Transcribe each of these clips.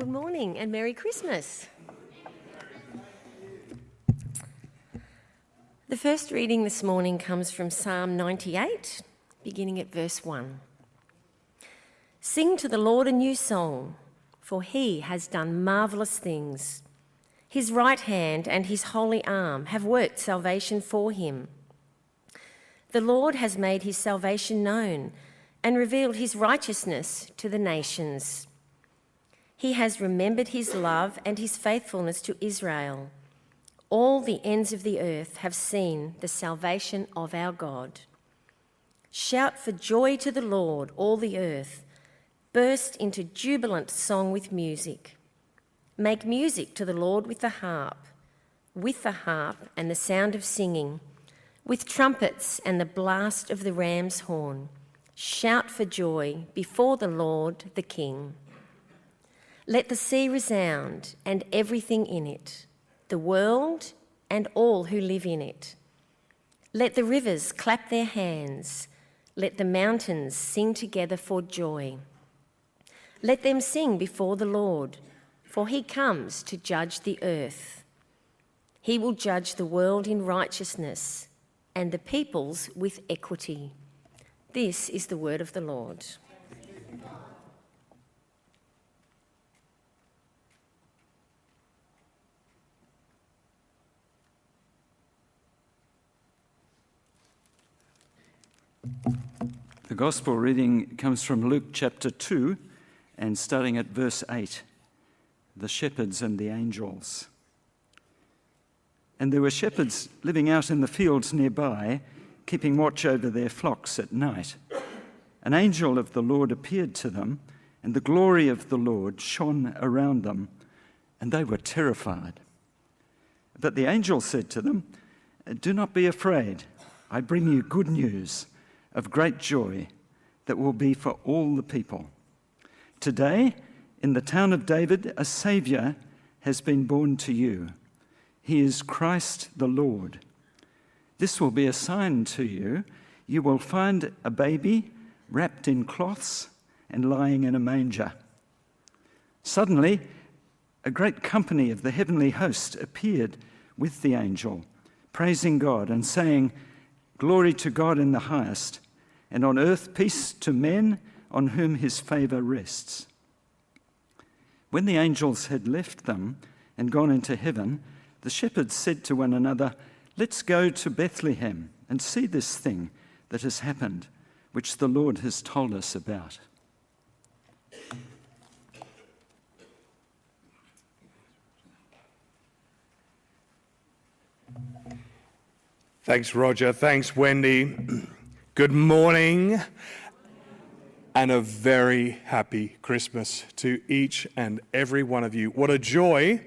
Good morning and Merry Christmas. The first reading this morning comes from Psalm 98, beginning at verse 1. Sing to the Lord a new song, for he has done marvellous things. His right hand and his holy arm have worked salvation for him. The Lord has made his salvation known and revealed his righteousness to the nations. He has remembered his love and his faithfulness to Israel. All the ends of the earth have seen the salvation of our God. Shout for joy to the Lord, all the earth. Burst into jubilant song with music. Make music to the Lord with the harp, with the harp and the sound of singing, with trumpets and the blast of the ram's horn. Shout for joy before the Lord the King. Let the sea resound and everything in it, the world and all who live in it. Let the rivers clap their hands. Let the mountains sing together for joy. Let them sing before the Lord, for he comes to judge the earth. He will judge the world in righteousness and the peoples with equity. This is the word of the Lord. Gospel reading comes from Luke chapter 2 and starting at verse 8 the shepherds and the angels. And there were shepherds living out in the fields nearby, keeping watch over their flocks at night. An angel of the Lord appeared to them, and the glory of the Lord shone around them, and they were terrified. But the angel said to them, Do not be afraid. I bring you good news of great joy that will be for all the people. Today, in the town of David, a Saviour has been born to you. He is Christ the Lord. This will be a sign to you. You will find a baby wrapped in cloths and lying in a manger. Suddenly, a great company of the heavenly host appeared with the angel, praising God and saying, Glory to God in the highest, and on earth peace to men on whom his favour rests. When the angels had left them and gone into heaven, the shepherds said to one another, Let's go to Bethlehem and see this thing that has happened, which the Lord has told us about. Thanks, Roger. Thanks, Wendy. Good morning and a very happy Christmas to each and every one of you. What a joy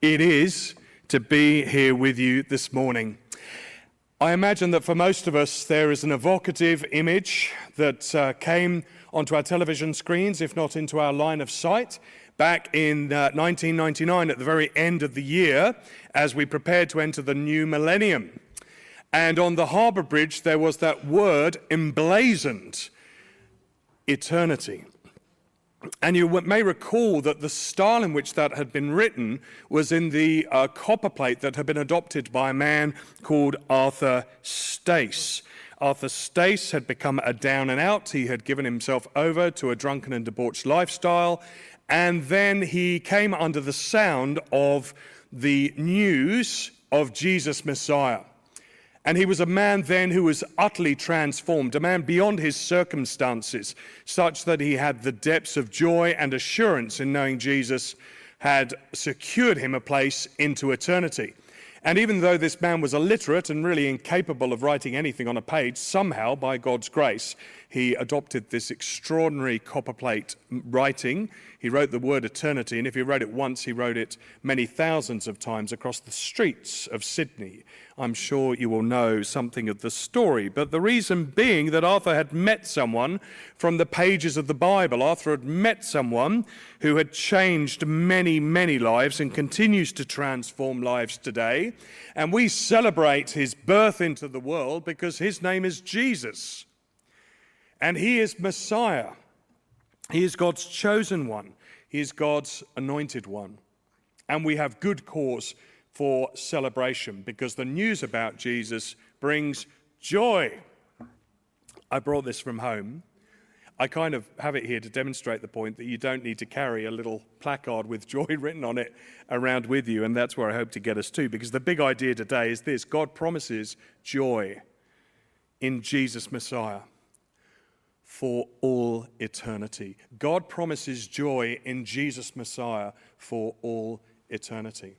it is to be here with you this morning. I imagine that for most of us, there is an evocative image that uh, came onto our television screens, if not into our line of sight, back in uh, 1999 at the very end of the year as we prepared to enter the new millennium. And on the harbour bridge, there was that word emblazoned eternity. And you may recall that the style in which that had been written was in the uh, copper plate that had been adopted by a man called Arthur Stace. Arthur Stace had become a down and out. He had given himself over to a drunken and debauched lifestyle. And then he came under the sound of the news of Jesus Messiah. And he was a man then who was utterly transformed, a man beyond his circumstances, such that he had the depths of joy and assurance in knowing Jesus had secured him a place into eternity. And even though this man was illiterate and really incapable of writing anything on a page, somehow, by God's grace, he adopted this extraordinary copperplate writing. He wrote the word eternity, and if he wrote it once, he wrote it many thousands of times across the streets of Sydney. I'm sure you will know something of the story. But the reason being that Arthur had met someone from the pages of the Bible. Arthur had met someone who had changed many, many lives and continues to transform lives today. And we celebrate his birth into the world because his name is Jesus. And he is Messiah. He is God's chosen one. He is God's anointed one. And we have good cause for celebration because the news about Jesus brings joy. I brought this from home. I kind of have it here to demonstrate the point that you don't need to carry a little placard with joy written on it around with you, and that's where I hope to get us to. Because the big idea today is this God promises joy in Jesus Messiah for all eternity. God promises joy in Jesus Messiah for all eternity.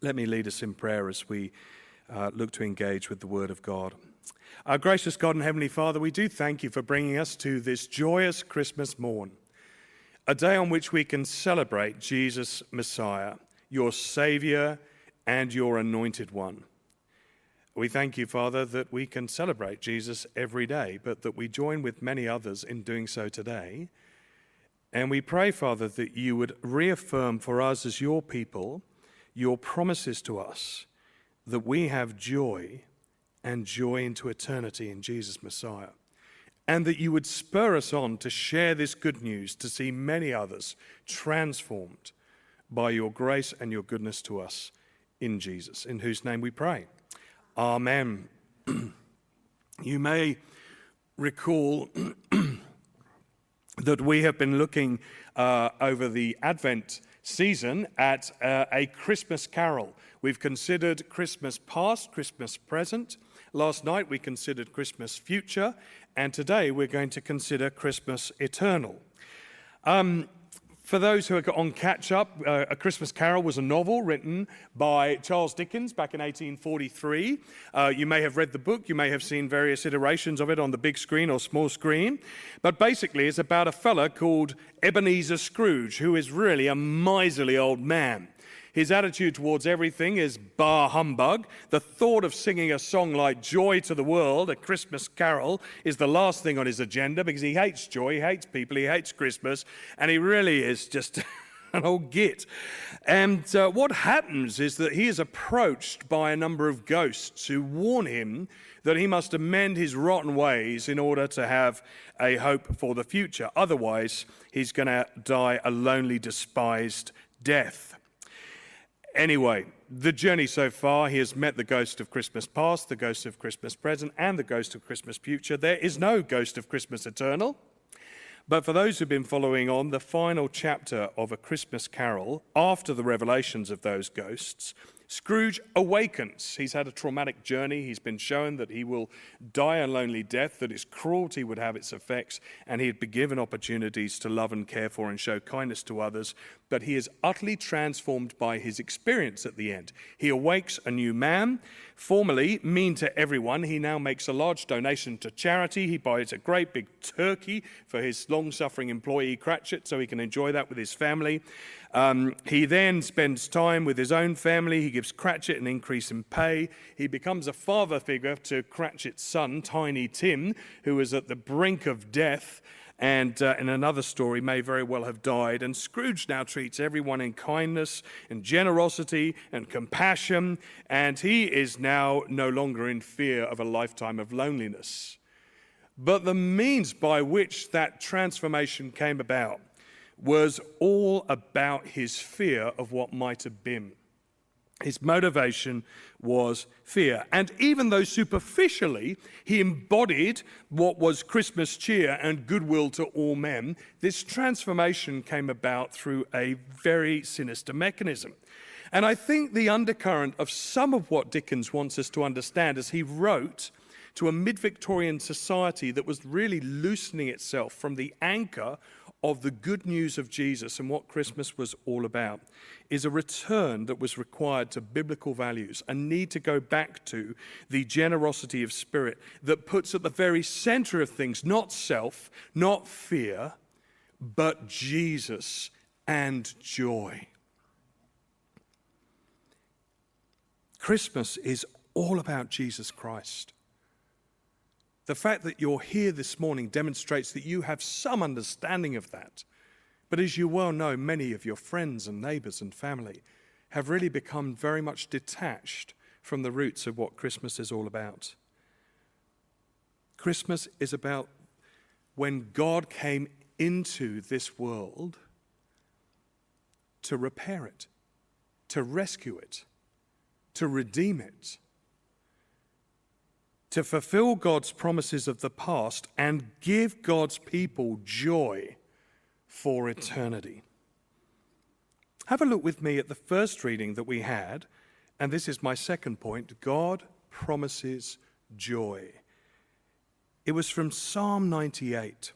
Let me lead us in prayer as we uh, look to engage with the Word of God. Our gracious God and Heavenly Father, we do thank you for bringing us to this joyous Christmas morn, a day on which we can celebrate Jesus Messiah, your Savior and your Anointed One. We thank you, Father, that we can celebrate Jesus every day, but that we join with many others in doing so today. And we pray, Father, that you would reaffirm for us as your people your promises to us that we have joy and joy into eternity in Jesus Messiah. And that you would spur us on to share this good news, to see many others transformed by your grace and your goodness to us in Jesus, in whose name we pray. Amen. you may recall that we have been looking uh, over the Advent season at uh, a Christmas carol. We've considered Christmas past, Christmas present, Last night we considered Christmas future, and today we're going to consider Christmas eternal. Um, for those who are on catch up, uh, A Christmas Carol was a novel written by Charles Dickens back in 1843. Uh, you may have read the book, you may have seen various iterations of it on the big screen or small screen. But basically, it's about a fella called Ebenezer Scrooge, who is really a miserly old man. His attitude towards everything is bah humbug. The thought of singing a song like Joy to the World, a Christmas carol, is the last thing on his agenda because he hates joy, he hates people, he hates Christmas, and he really is just. an old git. And uh, what happens is that he is approached by a number of ghosts who warn him that he must amend his rotten ways in order to have a hope for the future. Otherwise, he's going to die a lonely, despised death. Anyway, the journey so far, he has met the ghost of Christmas past, the ghost of Christmas present, and the ghost of Christmas future. There is no ghost of Christmas eternal. But for those who've been following on, the final chapter of A Christmas Carol, after the revelations of those ghosts, Scrooge awakens. He's had a traumatic journey. He's been shown that he will die a lonely death, that his cruelty would have its effects, and he'd be given opportunities to love and care for and show kindness to others. But he is utterly transformed by his experience at the end. He awakes a new man. Formerly mean to everyone, he now makes a large donation to charity. He buys a great big turkey for his long suffering employee Cratchit so he can enjoy that with his family. Um, he then spends time with his own family. He gives Cratchit an increase in pay. He becomes a father figure to Cratchit's son, Tiny Tim, who is at the brink of death and uh, in another story may very well have died. And Scrooge now treats everyone in kindness and generosity and compassion, and he is now no longer in fear of a lifetime of loneliness. But the means by which that transformation came about was all about his fear of what might have been. His motivation was fear. And even though superficially he embodied what was Christmas cheer and goodwill to all men, this transformation came about through a very sinister mechanism. And I think the undercurrent of some of what Dickens wants us to understand as he wrote to a mid Victorian society that was really loosening itself from the anchor of the good news of Jesus and what Christmas was all about is a return that was required to biblical values, a need to go back to the generosity of spirit that puts at the very center of things not self, not fear, but Jesus and joy. Christmas is all about Jesus Christ. The fact that you're here this morning demonstrates that you have some understanding of that. But as you well know, many of your friends and neighbors and family have really become very much detached from the roots of what Christmas is all about. Christmas is about when God came into this world to repair it, to rescue it, to redeem it, to fulfill God's promises of the past and give God's people joy for eternity. Have a look with me at the first reading that we had, and this is my second point God promises joy. It was from Psalm 98.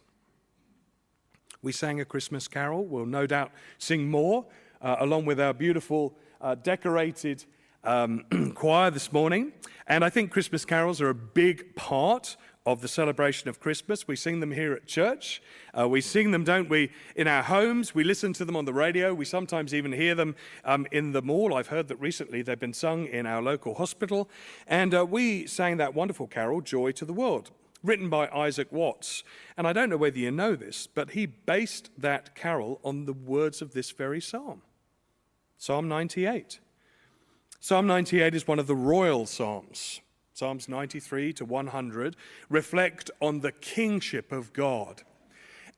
We sang a Christmas carol. We'll no doubt sing more, uh, along with our beautiful uh, decorated um, choir this morning. And I think Christmas carols are a big part of the celebration of Christmas. We sing them here at church. Uh, we sing them, don't we, in our homes. We listen to them on the radio. We sometimes even hear them um, in the mall. I've heard that recently they've been sung in our local hospital. And uh, we sang that wonderful carol, Joy to the World, written by Isaac Watts. And I don't know whether you know this, but he based that carol on the words of this very psalm Psalm 98. Psalm 98 is one of the royal psalms. Psalms 93 to 100 reflect on the kingship of God.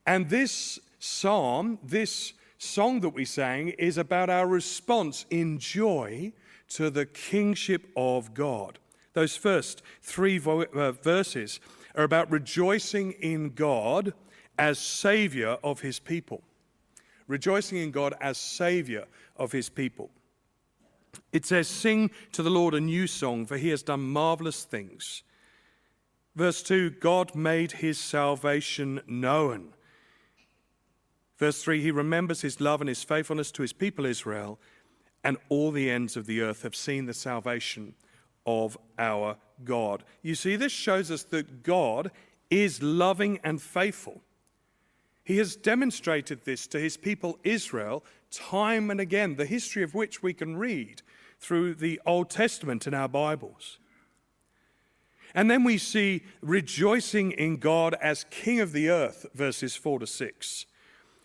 And this psalm, this song that we sang, is about our response in joy to the kingship of God. Those first three vo- uh, verses are about rejoicing in God as Savior of His people. Rejoicing in God as Savior of His people. It says, Sing to the Lord a new song, for he has done marvelous things. Verse 2 God made his salvation known. Verse 3 He remembers his love and his faithfulness to his people Israel, and all the ends of the earth have seen the salvation of our God. You see, this shows us that God is loving and faithful. He has demonstrated this to his people Israel time and again, the history of which we can read through the Old Testament in our Bibles. And then we see rejoicing in God as King of the earth, verses 4 to 6.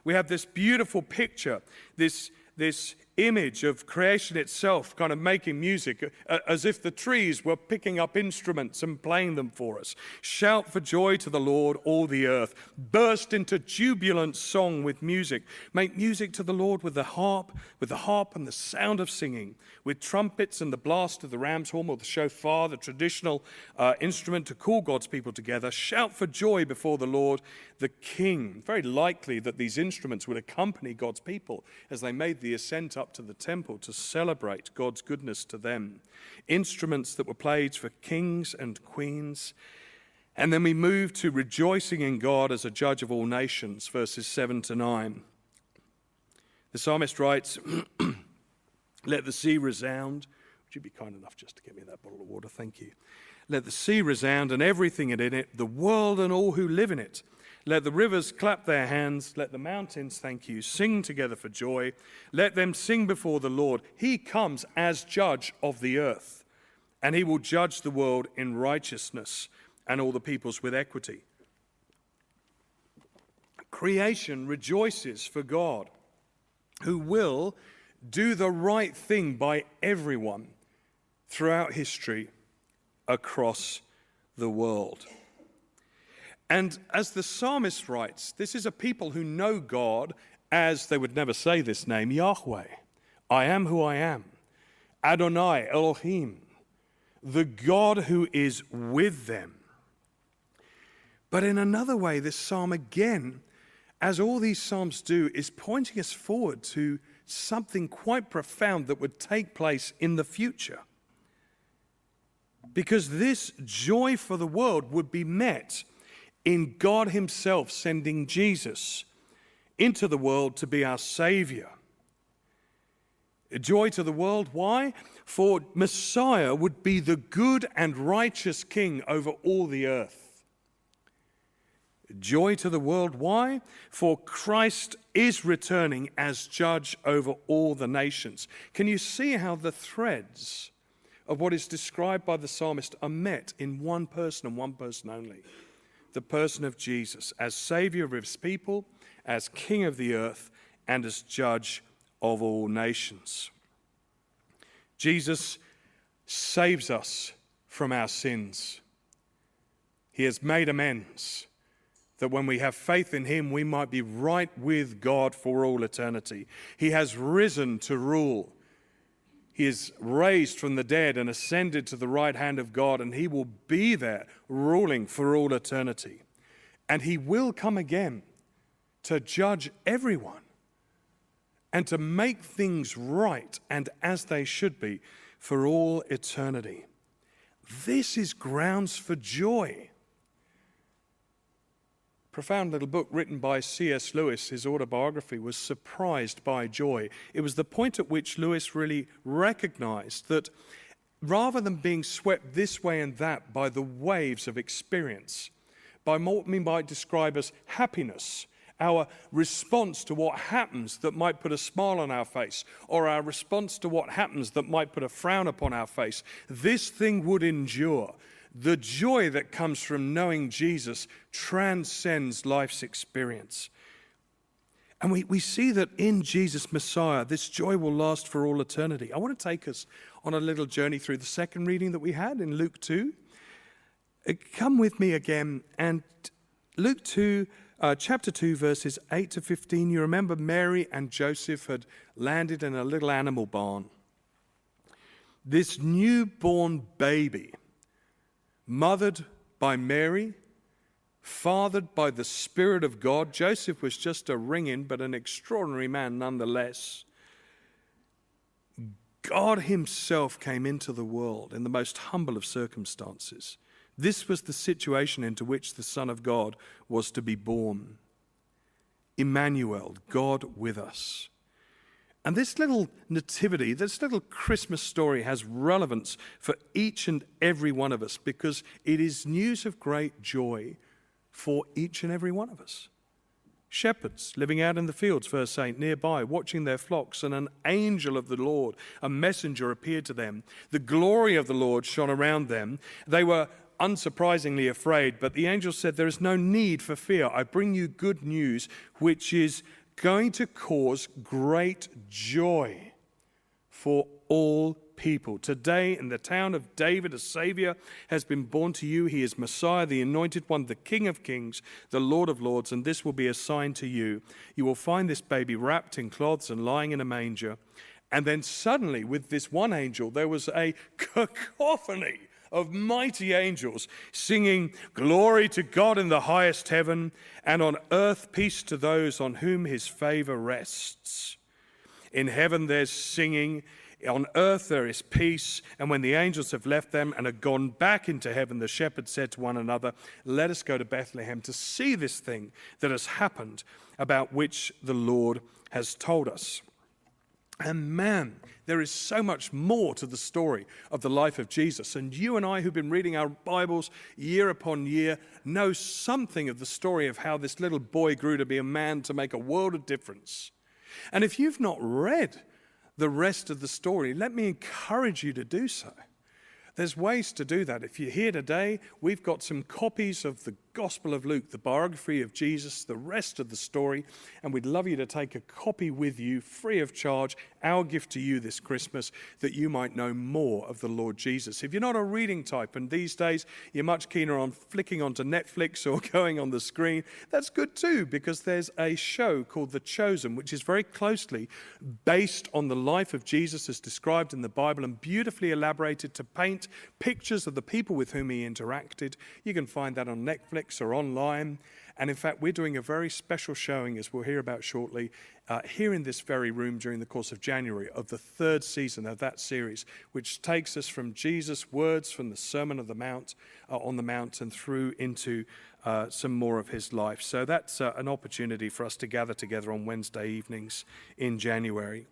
We have this beautiful picture, this, this image of creation itself kind of making music uh, as if the trees were picking up instruments and playing them for us. Shout for joy to the Lord, all the earth. Burst into jubilant song with music. Make music to the Lord with the harp, with the harp and the sound of singing, with trumpets and the blast of the ram's horn or the shofar, the traditional uh, instrument to call God's people together. Shout for joy before the Lord, the King. Very likely that these instruments would accompany God's people as they made the ascent up to the temple to celebrate God's goodness to them. Instruments that were played for kings and queens. And then we move to rejoicing in God as a judge of all nations, verses 7 to 9. The psalmist writes, Let the sea resound. Would you be kind enough just to get me that bottle of water? Thank you. Let the sea resound and everything in it, the world and all who live in it. Let the rivers clap their hands. Let the mountains thank you. Sing together for joy. Let them sing before the Lord. He comes as judge of the earth, and he will judge the world in righteousness and all the peoples with equity. Creation rejoices for God, who will do the right thing by everyone throughout history across the world. And as the psalmist writes, this is a people who know God as they would never say this name Yahweh. I am who I am. Adonai, Elohim, the God who is with them. But in another way, this psalm again, as all these psalms do, is pointing us forward to something quite profound that would take place in the future. Because this joy for the world would be met in God Himself sending Jesus into the world to be our Savior. Joy to the world. Why? For Messiah would be the good and righteous King over all the earth. Joy to the world. Why? For Christ is returning as judge over all the nations. Can you see how the threads of what is described by the psalmist are met in one person and one person only? The person of Jesus as Savior of his people, as King of the earth, and as Judge of all nations. Jesus saves us from our sins. He has made amends that when we have faith in him, we might be right with God for all eternity. He has risen to rule. He is raised from the dead and ascended to the right hand of God, and he will be there ruling for all eternity. And he will come again to judge everyone and to make things right and as they should be for all eternity. This is grounds for joy. Profound little book written by C.S. Lewis, his autobiography, was Surprised by Joy. It was the point at which Lewis really recognized that rather than being swept this way and that by the waves of experience, by what we might describe as happiness, our response to what happens that might put a smile on our face, or our response to what happens that might put a frown upon our face, this thing would endure. The joy that comes from knowing Jesus transcends life's experience. And we, we see that in Jesus Messiah, this joy will last for all eternity. I want to take us on a little journey through the second reading that we had in Luke 2. Uh, come with me again, and Luke 2 uh, chapter 2, verses 8 to 15, you remember Mary and Joseph had landed in a little animal barn. This newborn baby, mothered by Mary, fathered by the Spirit of God, Joseph was just a ring-in, but an extraordinary man nonetheless. God Himself came into the world in the most humble of circumstances this was the situation into which the Son of God was to be born. Emmanuel, God with us. And this little nativity, this little Christmas story has relevance for each and every one of us because it is news of great joy for each and every one of us. Shepherds living out in the fields, verse 8, nearby, watching their flocks, and an angel of the Lord, a messenger, appeared to them. The glory of the Lord shone around them. They were unsurprisingly afraid, but the angel said, There is no need for fear. I bring you good news, which is going to cause great joy for all people. Today, in the town of David, a Savior has been born to you. He is Messiah, the Anointed One, the King of Kings, the Lord of Lords, and this will be a sign to you. You will find this baby wrapped in cloths and lying in a manger. And then suddenly, with this one angel, there was a cacophony of mighty angels singing, Glory to God in the highest heaven, and on earth peace to those on whom his favor rests. In heaven there's singing, on earth there is peace. And when the angels have left them and are gone back into heaven, the shepherds said to one another, Let us go to Bethlehem to see this thing that has happened, about which the Lord has told us. And man, there is so much more to the story of the life of Jesus. And you and I, who've been reading our Bibles year upon year, know something of the story of how this little boy grew to be a man to make a world of difference. And if you've not read the rest of the story, let me encourage you to do so. There's ways to do that. If you're here today, we've got some copies of the Gospel of Luke, the biography of Jesus, the rest of the story, and we'd love you to take a copy with you free of charge, our gift to you this Christmas, that you might know more of the Lord Jesus. If you're not a reading type, and these days you're much keener on flicking onto Netflix or going on the screen, that's good too, because there's a show called The Chosen, which is very closely based on the life of Jesus as described in the Bible and beautifully elaborated to paint pictures of the people with whom he interacted. You can find that on Netflix or online. And in fact, we're doing a very special showing, as we'll hear about shortly, uh, here in this very room during the course of January of the third season of that series, which takes us from Jesus' words from the Sermon of the Mount uh, on the Mount and through into uh, some more of his life. So that's uh, an opportunity for us to gather together on Wednesday evenings in January.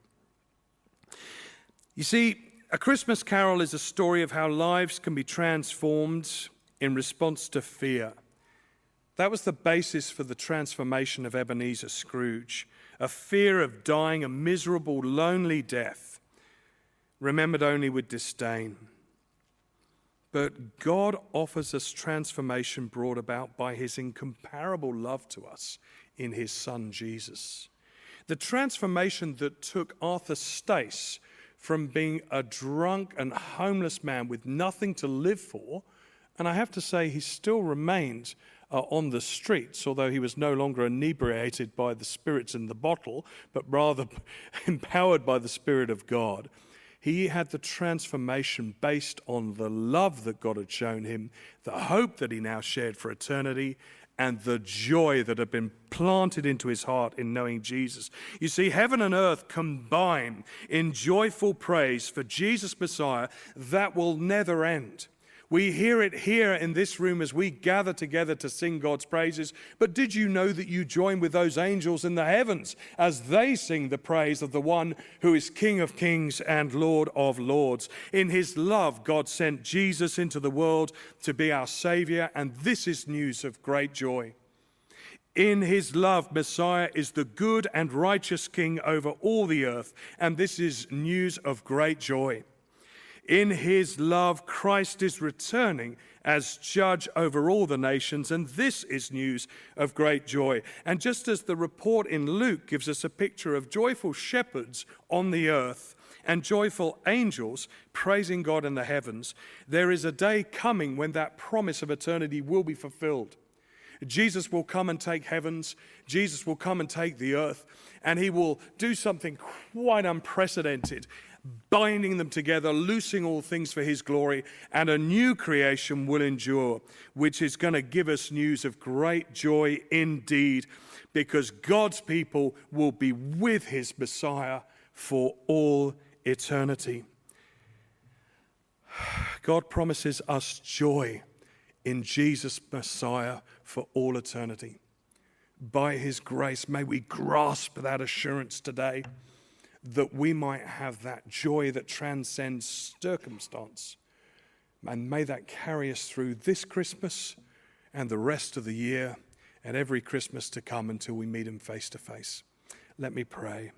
You see, A Christmas Carol is a story of how lives can be transformed in response to fear. That was the basis for the transformation of Ebenezer Scrooge a fear of dying a miserable, lonely death, remembered only with disdain. But God offers us transformation brought about by his incomparable love to us in his son Jesus. The transformation that took Arthur Stace from being a drunk and homeless man with nothing to live for, and I have to say, he still remains uh, on the streets, although he was no longer inebriated by the spirits in the bottle, but rather empowered by the Spirit of God. He had the transformation based on the love that God had shown him, the hope that he now shared for eternity, and the joy that had been planted into his heart in knowing Jesus. You see, heaven and earth combine in joyful praise for Jesus Messiah that will never end. We hear it here in this room as we gather together to sing God's praises. But did you know that you join with those angels in the heavens as they sing the praise of the one who is King of kings and Lord of lords? In his love, God sent Jesus into the world to be our Savior, and this is news of great joy. In his love, Messiah is the good and righteous King over all the earth, and this is news of great joy. In his love, Christ is returning as judge over all the nations, and this is news of great joy. And just as the report in Luke gives us a picture of joyful shepherds on the earth and joyful angels praising God in the heavens, there is a day coming when that promise of eternity will be fulfilled. Jesus will come and take heavens, Jesus will come and take the earth, and he will do something quite unprecedented binding them together, loosing all things for his glory, and a new creation will endure, which is going to give us news of great joy indeed, because God's people will be with his Messiah for all eternity. God promises us joy in Jesus Messiah for all eternity. By his grace, may we grasp that assurance today that we might have that joy that transcends circumstance. And may that carry us through this Christmas and the rest of the year and every Christmas to come until we meet Him face to face. Let me pray.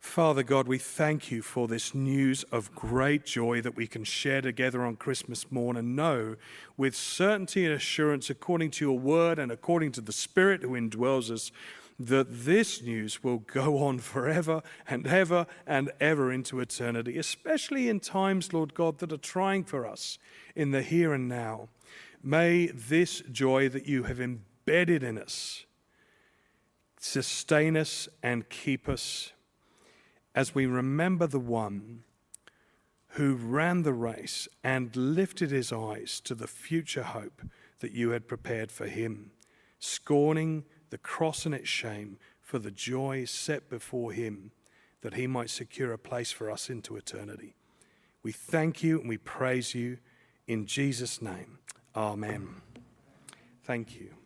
Father God, we thank you for this news of great joy that we can share together on Christmas morn and know with certainty and assurance, according to your word and according to the Spirit who indwells us, that this news will go on forever and ever and ever into eternity, especially in times, Lord God, that are trying for us in the here and now. May this joy that you have embedded in us sustain us and keep us as we remember the one who ran the race and lifted his eyes to the future hope that you had prepared for him, scorning the cross and its shame for the joy set before him that he might secure a place for us into eternity. We thank you and we praise you in Jesus' name. Amen. Thank you.